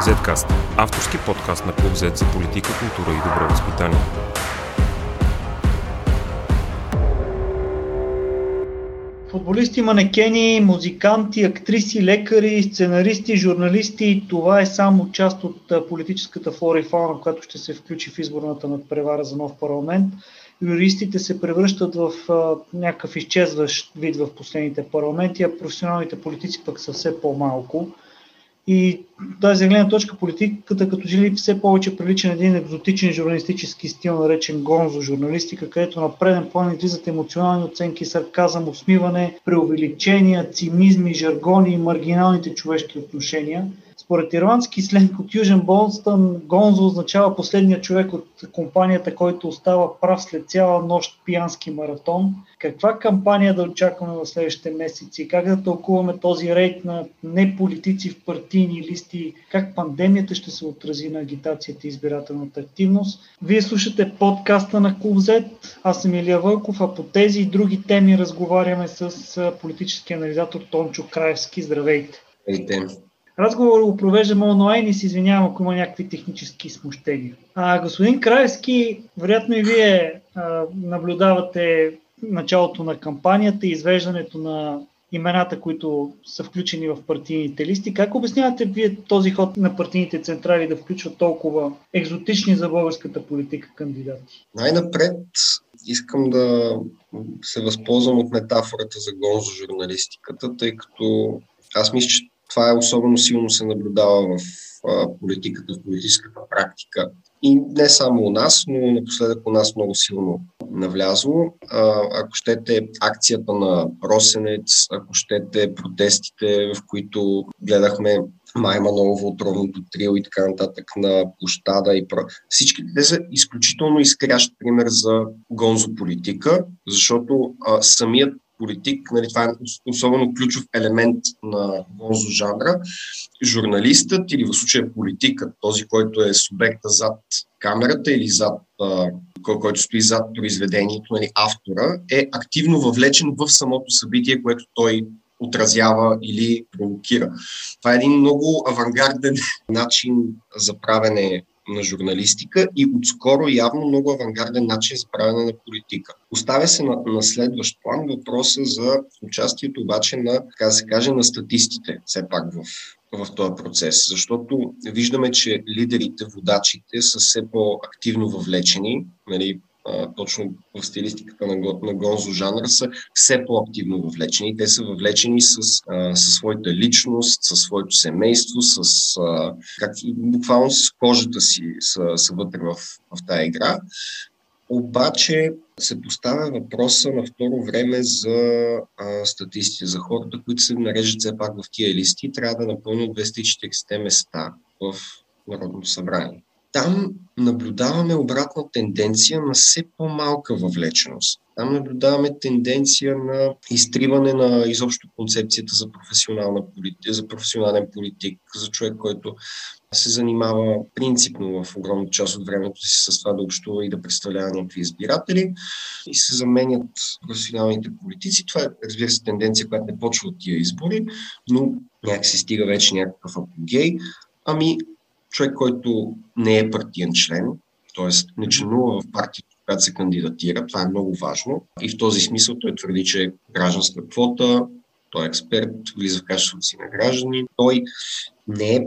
Zcast – авторски подкаст на Клуб Z за политика, култура и добро възпитание. Футболисти, манекени, музиканти, актриси, лекари, сценаристи, журналисти. Това е само част от политическата флора и фауна, която ще се включи в изборната надпревара за нов парламент. Юристите се превръщат в а, някакъв изчезващ вид в последните парламенти, а професионалните политици пък са все по-малко. И тази гледна точка политиката като че ли все повече прилича на един екзотичен журналистически стил, наречен гонзо журналистика, където на преден план излизат емоционални оценки, сарказъм, усмиване, преувеличения, цинизми, жаргони и маргиналните човешки отношения – според ирландски сленг от Южен Болстън, Гонзо означава последния човек от компанията, който остава прав след цяла нощ пиянски маратон. Каква кампания да очакваме в следващите месеци? Как да тълкуваме този рейд на неполитици в партийни листи? Как пандемията ще се отрази на агитацията и избирателната активност? Вие слушате подкаста на Клуб Z. Аз съм Илия Вълков, а по тези и други теми разговаряме с политически анализатор Тончо Краевски. Здравейте! Здравейте! Разговор го провеждаме онлайн и се извинявам, ако има някакви технически смущения. А, господин Краевски, вероятно и вие а, наблюдавате началото на кампанията и извеждането на имената, които са включени в партийните листи. Как обяснявате вие този ход на партийните централи да включват толкова екзотични за българската политика кандидати? Най-напред искам да се възползвам от метафората за гонзо журналистиката, тъй като аз мисля, че това е особено силно се наблюдава в политиката, в политическата практика. И не само у нас, но напоследък у нас много силно навлязло. Ако щете акцията на Росенец, ако щете протестите, в които гледахме Май Манолова от Ровното трио и така нататък на площада и про... Всички те са изключително изкрящ пример за гонзо политика, защото самият политик, нали, това е особено ключов елемент на гонзо жанра, журналистът или в случая политикът, този, който е субекта зад камерата или зад, който стои зад произведението, нали, автора, е активно въвлечен в самото събитие, което той отразява или провокира. Това е един много авангарден начин за правене на журналистика и отскоро явно много авангарден начин за правене на политика. Оставя се на, на следващ план въпроса за участието обаче на, така се каже, на статистите, все пак в, в този процес, защото виждаме, че лидерите, водачите са все по-активно въвлечени, нали, точно в стилистиката на, на гонзо жанра са все по-активно въвлечени. Те са въвлечени с, а, със своята личност, със своето семейство, с, а, как, буквално с кожата си са, са вътре в, в тази игра. Обаче се поставя въпроса на второ време за а, статистите, за хората, които се нареждат все пак в тия листи, трябва да напълнят 240 места в Народното събрание там наблюдаваме обратна тенденция на все по-малка въвлеченост. Там наблюдаваме тенденция на изтриване на изобщо концепцията за, професионална политика, за професионален политик, за човек, който се занимава принципно в огромна част от времето си с това да общува и да представлява някакви избиратели и се заменят професионалните политици. Това е, разбира се, тенденция, която не почва от тия избори, но някак се стига вече някакъв апогей. Ами, човек, който не е партиен член, т.е. не членува в партията, която се кандидатира. Това е много важно. И в този смисъл той твърди, че е гражданска квота, той е експерт, влиза в качеството си на граждани. Той не е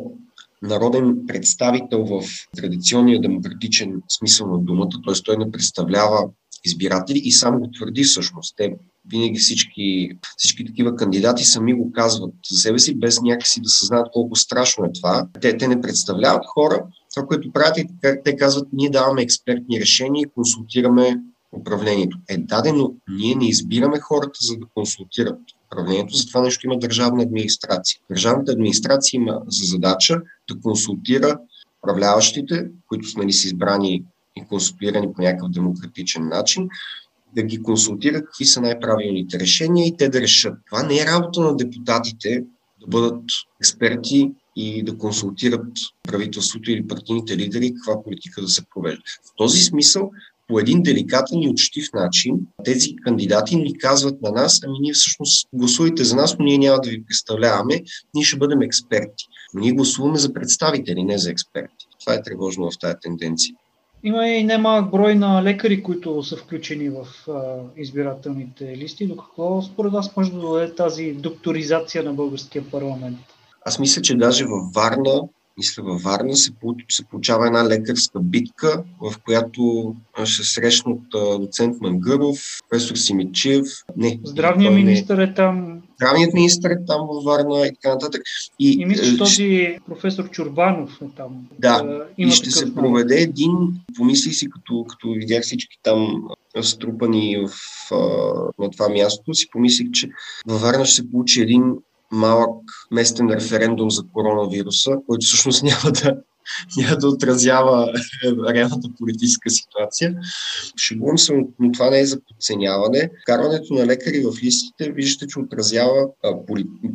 народен представител в традиционния демократичен смисъл на думата, т.е. той не представлява избиратели и сам го твърди всъщност. Те винаги всички, всички такива кандидати сами го казват за себе си, без някакси да съзнаят колко страшно е това. Те, те не представляват хора. Това, което правят, е, те казват, ние даваме експертни решения и консултираме управлението. Е, дадено, ние не избираме хората, за да консултират управлението, за това нещо има държавна администрация. Държавната администрация има за задача да консултира управляващите, които нали, са избрани и консултирани по някакъв демократичен начин, да ги консултира какви са най-правилните решения и те да решат. Това не е работа на депутатите да бъдат експерти и да консултират правителството или партийните лидери каква политика да се провежда. В този смисъл, по един деликатен и учтив начин, тези кандидати ни казват на нас, ами ние всъщност гласувайте за нас, но ние няма да ви представляваме, ние ще бъдем експерти. Но ние гласуваме за представители, не за експерти. Това е тревожно в тази тенденция. Има и немалък брой на лекари, които са включени в избирателните листи. До какво според вас може да доведе тази докторизация на българския парламент? Аз мисля, че даже във Варна мисля във Варна, се, се получава една лекарска битка, в която ще срещнат доцент Мангъров, професор Симичев. Не, Здравният министр е там. Здравният министр е там във Варна и така нататък. И, и мисля, че този професор Чурбанов е там. Да, има и ще се проведе един, помисли си, като, като видях всички там струпани в, на това място, си помислих, че във Варна ще се получи един малък местен референдум за коронавируса, който всъщност няма да, няма да отразява реалната политическа ситуация. Шегувам се, но това не е за подценяване. Карването на лекари в листите, виждате, че отразява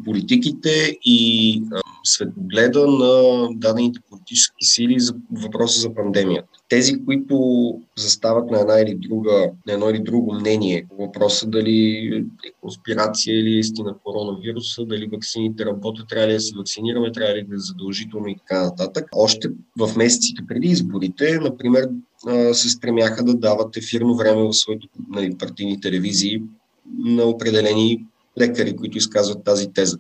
политиките и светогледа на дадените политически сили за въпроса за пандемията. Тези, които застават на една или друга, на едно или друго мнение по въпроса дали е конспирация или е истина коронавируса, дали вакцините работят, трябва ли да се вакцинираме, трябва ли да е задължително и така нататък. Още в месеците преди изборите, например, се стремяха да дават ефирно време в своите нали, партийни телевизии на определени лекари, които изказват тази теза.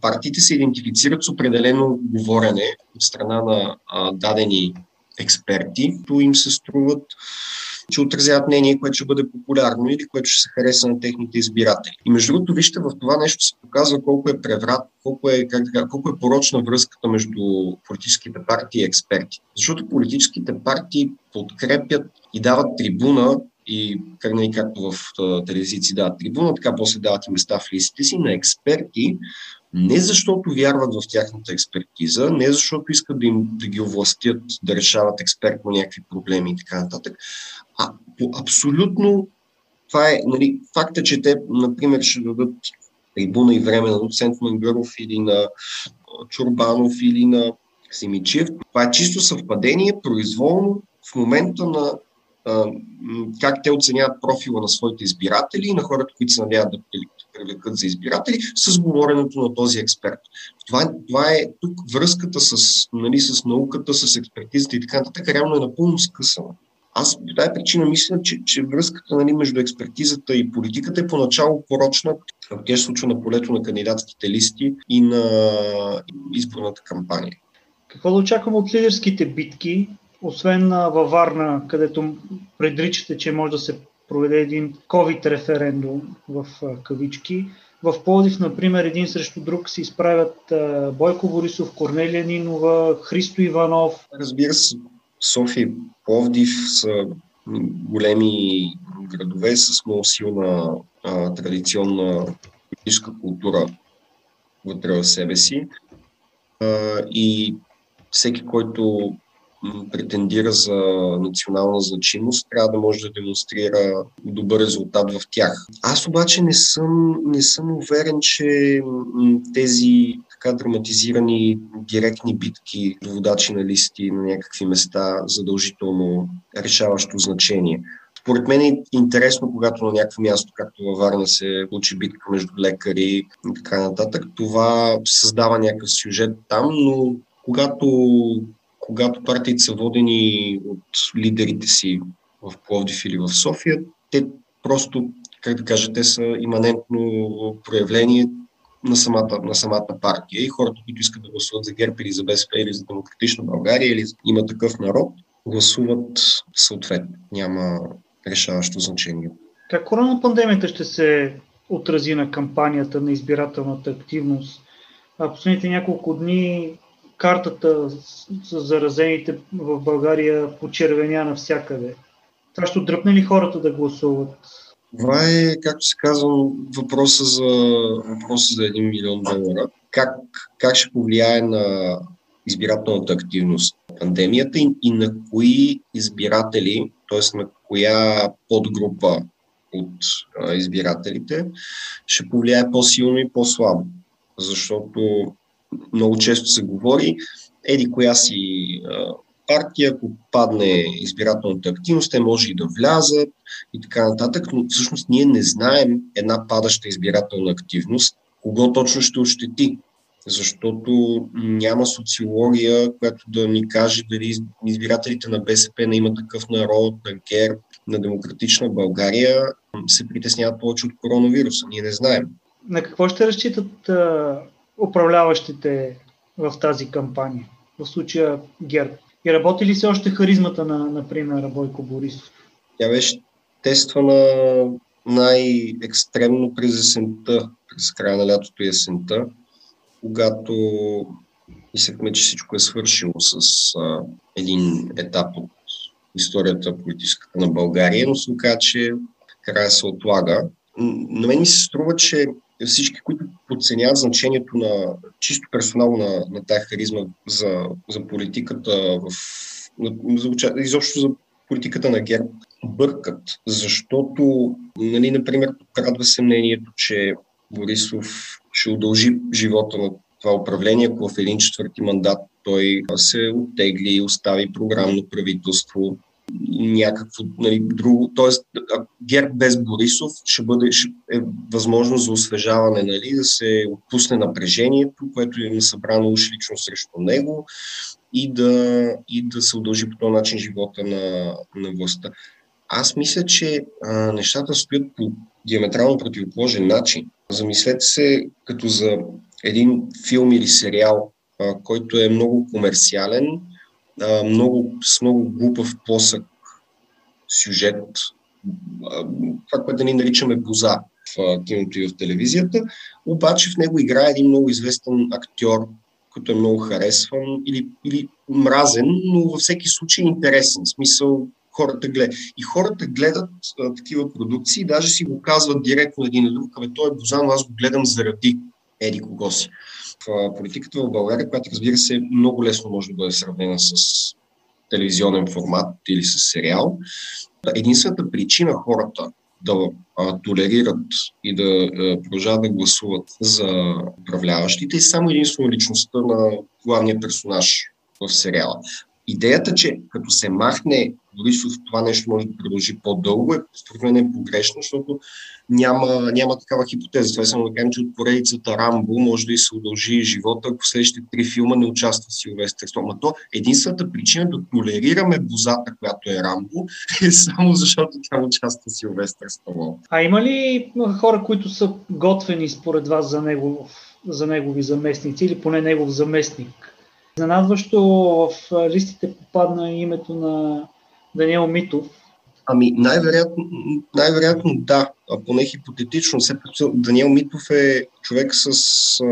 Партиите се идентифицират с определено говорене от страна на а, дадени експерти, които им се струват че отразяват мнение, което ще бъде популярно или което ще се хареса на техните избиратели. И между другото, вижте, в това нещо се показва колко е преврат, колко е, как колко е порочна връзката между политическите партии и експерти. Защото политическите партии подкрепят и дават трибуна и как, нали, както в телевизиите дават трибуна, така после дават и места в листите си на експерти, не защото вярват в тяхната експертиза, не защото искат да, им, да ги овластят да решават експертно някакви проблеми и така нататък, а по абсолютно това е нали, факта, че те, например, ще дадат трибуна и време на доцент Мангаров или на Чурбанов или на Симичев. Това е чисто съвпадение, произволно в момента на как те оценяват профила на своите избиратели и на хората, които се надяват да привлекат за избиратели, с говоренето на този експерт. Това, това е тук връзката с, нали, с науката, с експертизата и така нататък, реално е напълно скъсана. Аз по тази причина мисля, че, че връзката нали, между експертизата и политиката е поначало порочна, тя се случва на полето на кандидатските листи и на изборната кампания. Какво да очакваме от лидерските битки, освен във Варна, където предричате, че може да се проведе един COVID референдум в кавички. В Пловдив, например, един срещу друг се изправят Бойко Борисов, Корнелия Нинова, Христо Иванов. Разбира се, София и Пловдив са големи градове с много силна а, традиционна политическа култура вътре в себе си. А, и всеки, който претендира за национална значимост, трябва да може да демонстрира добър резултат в тях. Аз обаче не съм, не съм уверен, че тези така драматизирани директни битки водачи на листи на някакви места задължително решаващо значение. Според мен е интересно, когато на някакво място, както във Варна се получи битка между лекари и така нататък, това създава някакъв сюжет там, но когато когато партиите са водени от лидерите си в Пловдив или в София, те просто, как да кажа, те са иманентно проявление на самата, на самата партия и хората, които искат да гласуват за ГЕРБ или за БСП или за Демократична България или има такъв народ, гласуват съответно. Няма решаващо значение. Как коронапандемията ще се отрази на кампанията на избирателната активност? А последните няколко дни картата с заразените в България почервеня навсякъде. Това ще дръпне ли хората да гласуват? Това е, както се казва, въпроса за, въпроса за 1 милион долара. Как, как ще повлияе на избирателната активност пандемията и, и на кои избиратели, т.е. на коя подгрупа от избирателите ще повлияе по-силно и по-слабо. Защото много често се говори, еди коя си партия, ако падне избирателната активност, те може и да влязат и така нататък, но всъщност ние не знаем една падаща избирателна активност, кого точно ще ощети. защото няма социология, която да ни каже дали избирателите на БСП, на има такъв народ, на ГЕРБ, на демократична България се притесняват повече от коронавируса. Ние не знаем. На какво ще разчитат управляващите в тази кампания? В случая ГЕРБ. И работи ли се още харизмата на, например, Бойко Борисов? Тя беше тествана най-екстремно през есента, през края на лятото и есента, когато мислехме, че всичко е свършило с а, един етап от историята политическата на България, но се оказа, че края се отлага. На мен ми се струва, че всички, които подценяват значението на чисто персонал на, на тази харизма за, за политиката, в, за, изобщо за политиката на ГЕРБ, бъркат, защото, нали, например, радва се мнението, че Борисов ще удължи живота на това управление, ако в един четвърти мандат той се оттегли и остави програмно правителство някакво нали, друго. Тоест, ГЕРБ без Борисов ще бъде ще е възможност за освежаване, нали, да се отпусне напрежението, което е събрано уж лично срещу него и да, и да се удължи по този начин живота на, на властта. Аз мисля, че а, нещата стоят по диаметрално противоположен начин. Замислете се като за един филм или сериал, а, който е много комерциален, а, много, с много глупав плосък сюжет, това, което да ни наричаме боза в киното и в телевизията, обаче в него играе един много известен актьор, който е много харесван или, или мразен, но във всеки случай интересен. В смисъл, хората гледат. И хората гледат а, такива продукции, даже си го казват директно един на друг, абе той е Бозан, аз го гледам заради еди кого си. Политиката в България, която разбира се много лесно може да бъде сравнена с телевизионен формат или с сериал, единствената причина хората да толерират и да продължават да гласуват за управляващите е само единствено личността на главния персонаж в сериала. Идеята, че като се махне Борисов, това нещо може да продължи по-дълго, е според мен е погрешно, защото няма, няма такава хипотеза. Това е само да кажем, че от поредицата Рамбо може да и се удължи живота, ако следващите три филма не участва Силвестър Стон. то единствената причина да толерираме бозата, която е Рамбо, е само защото тя участва Силвестър Стон. А има ли хора, които са готвени според вас за, него, за негови заместници или поне негов заместник? Занадващо в листите попадна името на Даниел Митов. Ами, най-вероятно, най-вероятно да, а поне хипотетично. Все Даниел Митов е човек с а,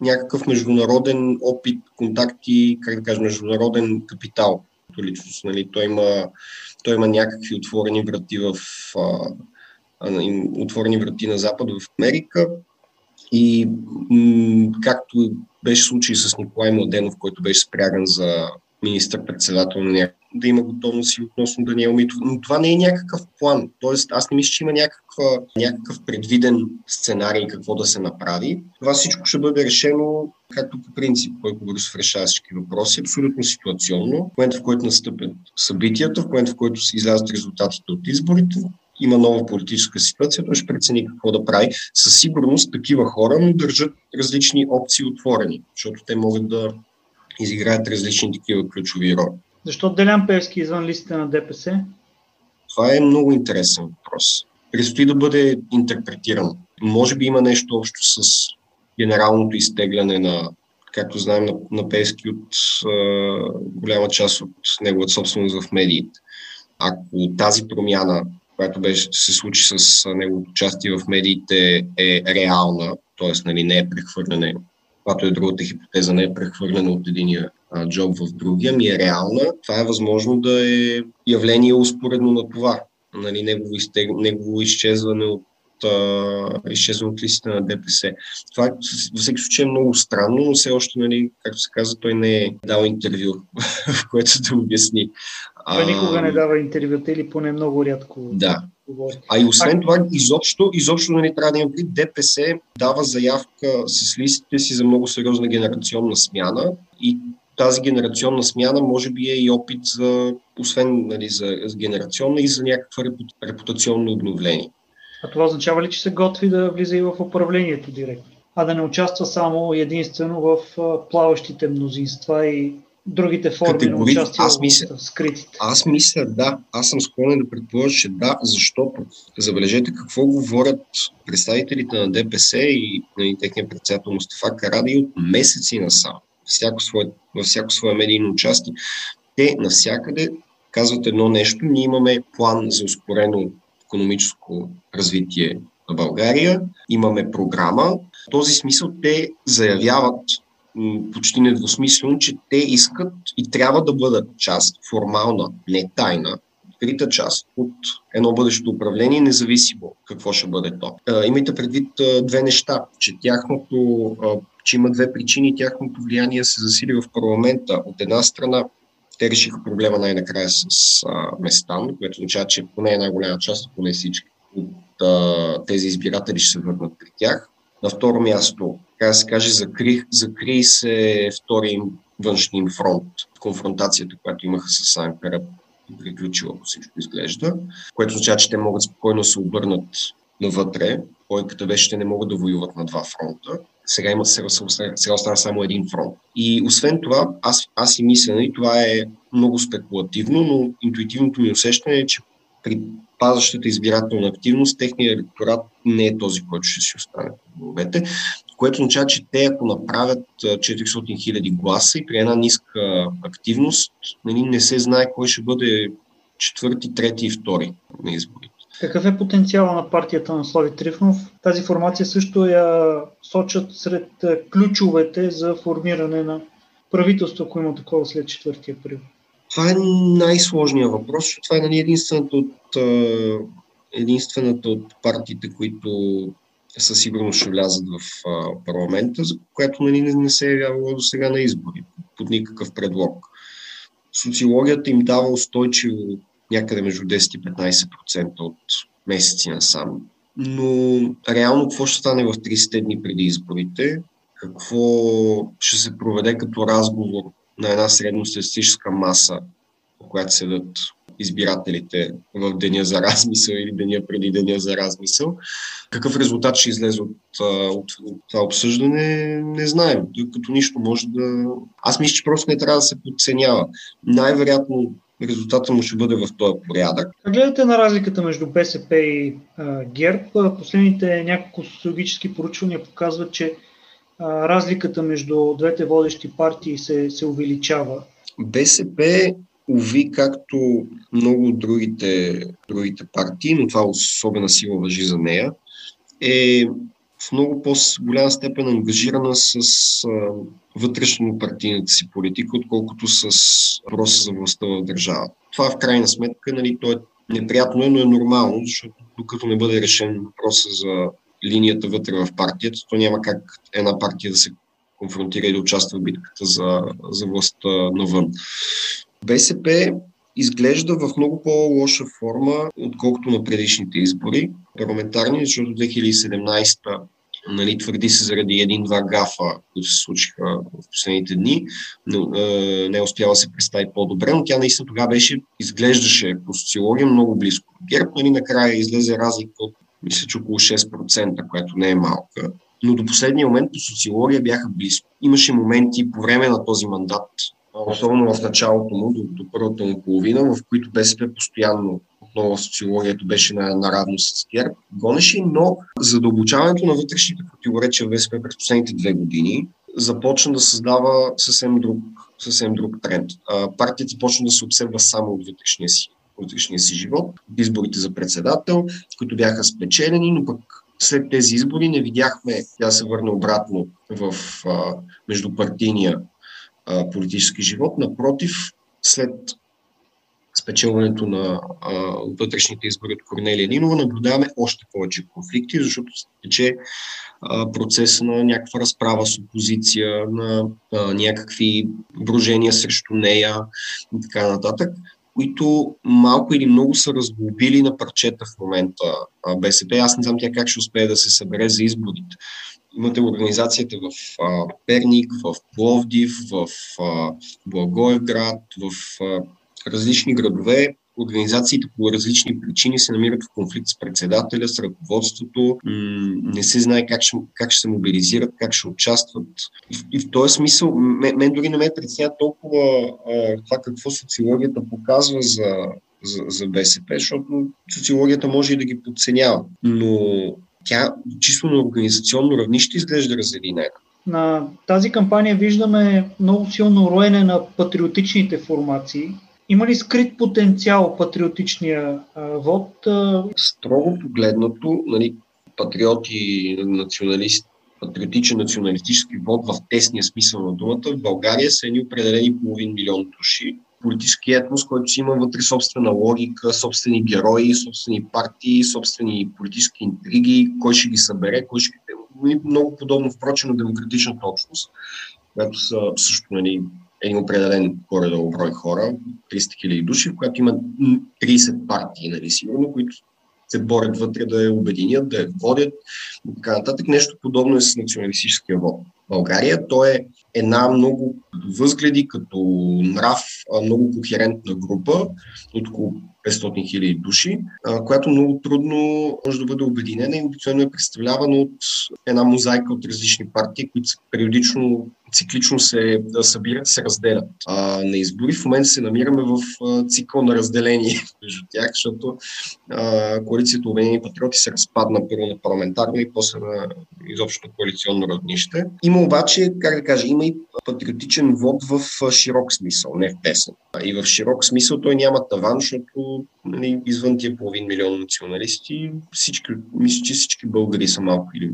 някакъв международен опит, контакти, как да кажа, международен капитал. Личност, нали? той, има, той има някакви отворени врати в а, отворени врати на Запад в Америка. И м- както беше случай с Николай Младенов, който беше спряган за министър-председател на някакъв да има готовност и относно Даниел Митов. Но това не е някакъв план. Тоест, аз не мисля, че има някаква, някакъв предвиден сценарий какво да се направи. Това всичко ще бъде решено, както по принцип, който Борисов решава всички въпроси, абсолютно ситуационно. В момента, в който настъпят събитията, в момента, в който се излязат резултатите от изборите, има нова политическа ситуация, той ще прецени какво да прави. Със сигурност такива хора, но държат различни опции отворени, защото те могат да изиграят различни такива ключови роли. Защо Делян Певски извън листите на ДПС? Това е много интересен въпрос. Предстои да бъде интерпретиран. Може би има нещо общо с генералното изтегляне на, както знаем, на, на Певски от е, голяма част от неговата собственост в медиите. Ако тази промяна, която беше, се случи с неговото участие в медиите, е реална, т.е. Нали, не е прехвърляне, когато е другата хипотеза, не е прехвърляне от единия джоб в другия, ми е реална. Това е възможно да е явление успоредно на това. Нали, негово, изтег... негово изчезване от изчезване от листите на ДПС. Това във всеки случай е много странно, но все още, нали, както се казва, той не е дал интервю, в което да обясни. Той никога не дава интервюта или поне много рядко. Да. А и освен а... това, изобщо, изобщо нали, трябва да има пред ДПС дава заявка с листите си за много сериозна генерационна смяна и тази генерационна смяна може би е и опит за, освен нали, за, за генерационна и за някаква репутационно обновление. А това означава ли, че се готви да влиза и в управлението директно? а да не участва само единствено в плаващите мнозинства и другите форми на участие аз мисля, в скритите. Аз мисля да. Аз съм склонен да предположа, че да, защото забележете какво говорят представителите на ДПС и нали, техния председател Мустафа Каради от месеци насам. Всяко свое, във всяко свое медийно участие. Те навсякъде казват едно нещо. Ние имаме план за ускорено економическо развитие на България, имаме програма. В този смисъл те заявяват почти недвусмислено, че те искат и трябва да бъдат част, формална, не тайна, открита част от едно бъдещо управление, независимо какво ще бъде то. Имайте предвид две неща, че тяхното, че има две причини, тяхното влияние се засили в парламента. От една страна, те решиха проблема най-накрая с Местан, което означава, че поне една голяма част, ако не всички от тези избиратели ще се върнат при тях. На второ място, така да се каже, закри, закри се втори външния фронт. Конфронтацията, която имаха с Анкара, приключила, ако всичко изглежда, което означава, че те могат спокойно се обърнат навътре. Логиката беше, че не могат да воюват на два фронта. Сега, има, сега, остана само един фронт. И освен това, аз, аз и мисля, и нали, това е много спекулативно, но интуитивното ми усещане е, че при пазащата избирателна активност, техният електорат не е този, който ще си остане в главете, което означава, че те ако направят 400 хиляди гласа и при една ниска активност, нали, не се знае кой ще бъде четвърти, трети и втори на изборите. Какъв е потенциала на партията на Слави Трифнов? Тази формация също я сочат сред ключовете за формиране на правителство, ако има такова след 4 април. Това е най-сложният въпрос, защото това е нали, единствената от, единствената от партиите, които със сигурност ще влязат в парламента, за което нали, не се е явявало до сега на избори, под никакъв предлог. Социологията им дава устойчиво някъде между 10 и 15% от месеци насам. Но реално какво ще стане в 30 дни преди изборите? Какво ще се проведе като разговор на една средностатистическа маса, в която седат избирателите в деня за размисъл или деня преди деня за размисъл. Какъв резултат ще излезе от, от, от това обсъждане, не знаем. Като нищо може да... Аз мисля, че просто не трябва да се подценява. Най-вероятно резултатът му ще бъде в този порядък. Как гледате на разликата между БСП и а, ГЕРБ? Последните няколко социологически поручвания показват, че а, разликата между двете водещи партии се, се увеличава. БСП, уви, както много от другите, другите партии, но това особена сила въжи за нея, е в много по-голяма степен ангажирана с вътрешно партийната си политика, отколкото с въпроса за властта в държавата. Това в крайна сметка, нали, то е неприятно, но е нормално, защото докато не бъде решен въпроса за линията вътре в партията, то няма как една партия да се конфронтира и да участва в битката за, за властта навън. БСП изглежда в много по-лоша форма, отколкото на предишните избори парламентарни, защото 2017 нали, твърди се заради един-два гафа, които се случиха в последните дни, но е, не успяла да се представи по-добре, но тя наистина тогава беше, изглеждаше по социология много близко ГЕРБ, нали, накрая излезе разлика от мисля, че около 6%, което не е малка. Но до последния момент по социология бяха близко. Имаше моменти по време на този мандат, особено в началото му, до, до първата му половина, в които БСП постоянно отново социологията беше на, на равно с ГЕРБ, гонеше, но задълбочаването на вътрешните противоречия в БСП през последните две години започна да създава съвсем друг, съвсем друг тренд. партията започна да се обсебва само от вътрешния си, вътрешния си живот, изборите за председател, които бяха спечелени, но пък след тези избори не видяхме тя се върне обратно в а, междупартийния политически живот. Напротив, след спечелването на а, вътрешните избори от Корнелия Нинова, наблюдаваме още повече конфликти, защото се тече процес на някаква разправа с опозиция, на а, някакви брожения срещу нея и така нататък, които малко или много са разглобили на парчета в момента а, БСП. Аз не знам тя как ще успее да се събере за изборите. Имате организацията в а, Перник, в Пловдив, в а, Благоевград, в а, различни градове, организациите по различни причини се намират в конфликт с председателя, с ръководството, не се знае как ще, как ще се мобилизират, как ще участват. И, и в този смисъл, мен, мен дори не ме притеснява толкова а, това какво социологията показва за, за, за БСП, защото социологията може и да ги подценява. Но тя чисто на организационно равнище изглежда разединена. На тази кампания виждаме много силно роене на патриотичните формации. Има ли скрит потенциал патриотичния а, вод? Строго погледнато, нали, патриоти, националисти, патриотичен националистически вод в тесния смисъл на думата, в България са едни определени половин милион души. Политически етнос, който си има вътре собствена логика, собствени герои, собствени партии, собствени политически интриги, кой ще ги събере, кой ще ги... Много подобно, впрочем, на демократичната общност, която са също нали, един определен горе-долу брой хора, 300 хиляди души, в която има 30 партии, нали, сигурно, които се борят вътре да я обединят, да я водят и така нататък. Нещо подобно е с националистическия вод. България, то е една много възгледи, като нрав, много кохерентна група от около 500 хиляди души, която много трудно може да бъде обединена и обикновено е представлявана от една мозайка от различни партии, които периодично циклично се събират се разделят. А, на избори в момента се намираме в цикъл на разделение между тях, защото а, коалицията Обединени патриоти се разпадна първо на парламентарно и после на изобщо коалиционно равнище. Има обаче, как да кажа, има и патриотичен вод в широк смисъл, не в тесен. И в широк смисъл той няма таван, защото нали, извън тия половин милион националисти, всички, мисля, че всички българи са малко или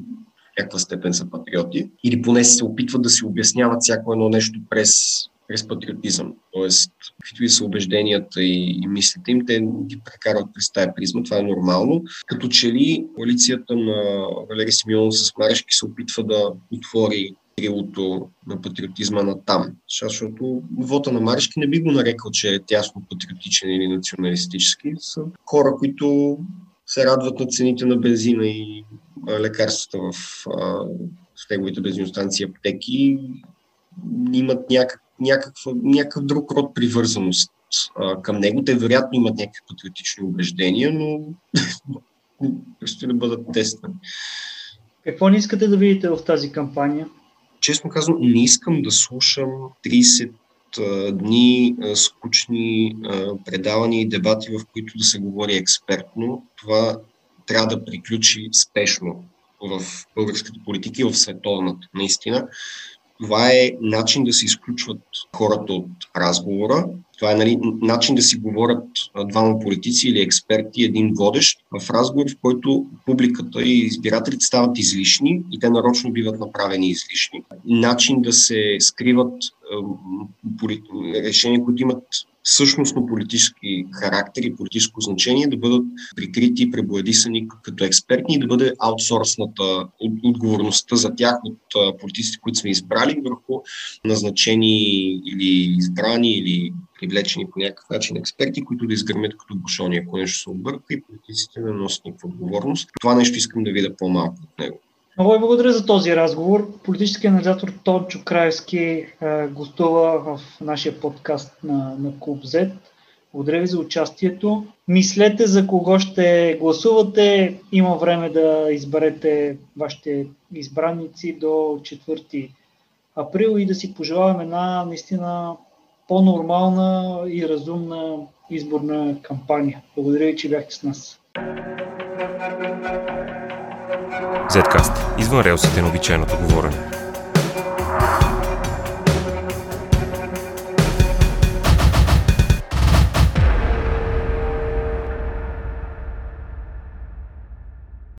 някаква степен са патриоти, или поне се опитват да си обясняват всяко едно нещо през, през патриотизъм. Тоест, каквито и са убежденията и, и мислите им, те ги прекарват през тази призма, това е нормално. Като че ли коалицията на Валери Симеонов с Марешки се опитва да отвори крилото на патриотизма на там. Защото вота на Марешки не би го нарекал, че е тясно патриотичен или националистически. Са хора, които се радват на цените на бензина и лекарствата в, в неговите бензиностанции аптеки, имат някак, някаква, някакъв друг род привързаност към него. Те вероятно имат някакви патриотични убеждения, но предстои да бъдат тествани. Какво не искате да видите в тази кампания? Честно казвам, не искам да слушам 30 дни скучни предавания и дебати, в които да се говори експертно. Това трябва да приключи спешно в българската политика и в световната. Наистина, това е начин да се изключват хората от разговора. Това е нали, начин да си говорят двама политици или експерти, един водещ в разговор, в който публиката и избирателите стават излишни и те нарочно биват направени излишни. Начин да се скриват решения, които имат същностно политически характер и политическо значение да бъдат прикрити и пребоядисани като експертни и да бъде аутсорсната отговорността за тях от политиците, които сме избрали върху назначени или избрани или привлечени по някакъв начин експерти, които да изгърмят като бушони, ако нещо се обърка и политиците да носят никаква отговорност. Това нещо искам да видя по-малко от него. Много ви благодаря за този разговор. Политическият анализатор Тончо Краевски е, гостува в нашия подкаст на, на Клуб Z. Благодаря ви за участието. Мислете за кого ще гласувате. Има време да изберете вашите избранници до 4 април и да си пожелаваме една наистина по-нормална и разумна изборна кампания. Благодаря ви, че бяхте с нас. Zcast. Извън релсите на обичайното говорене.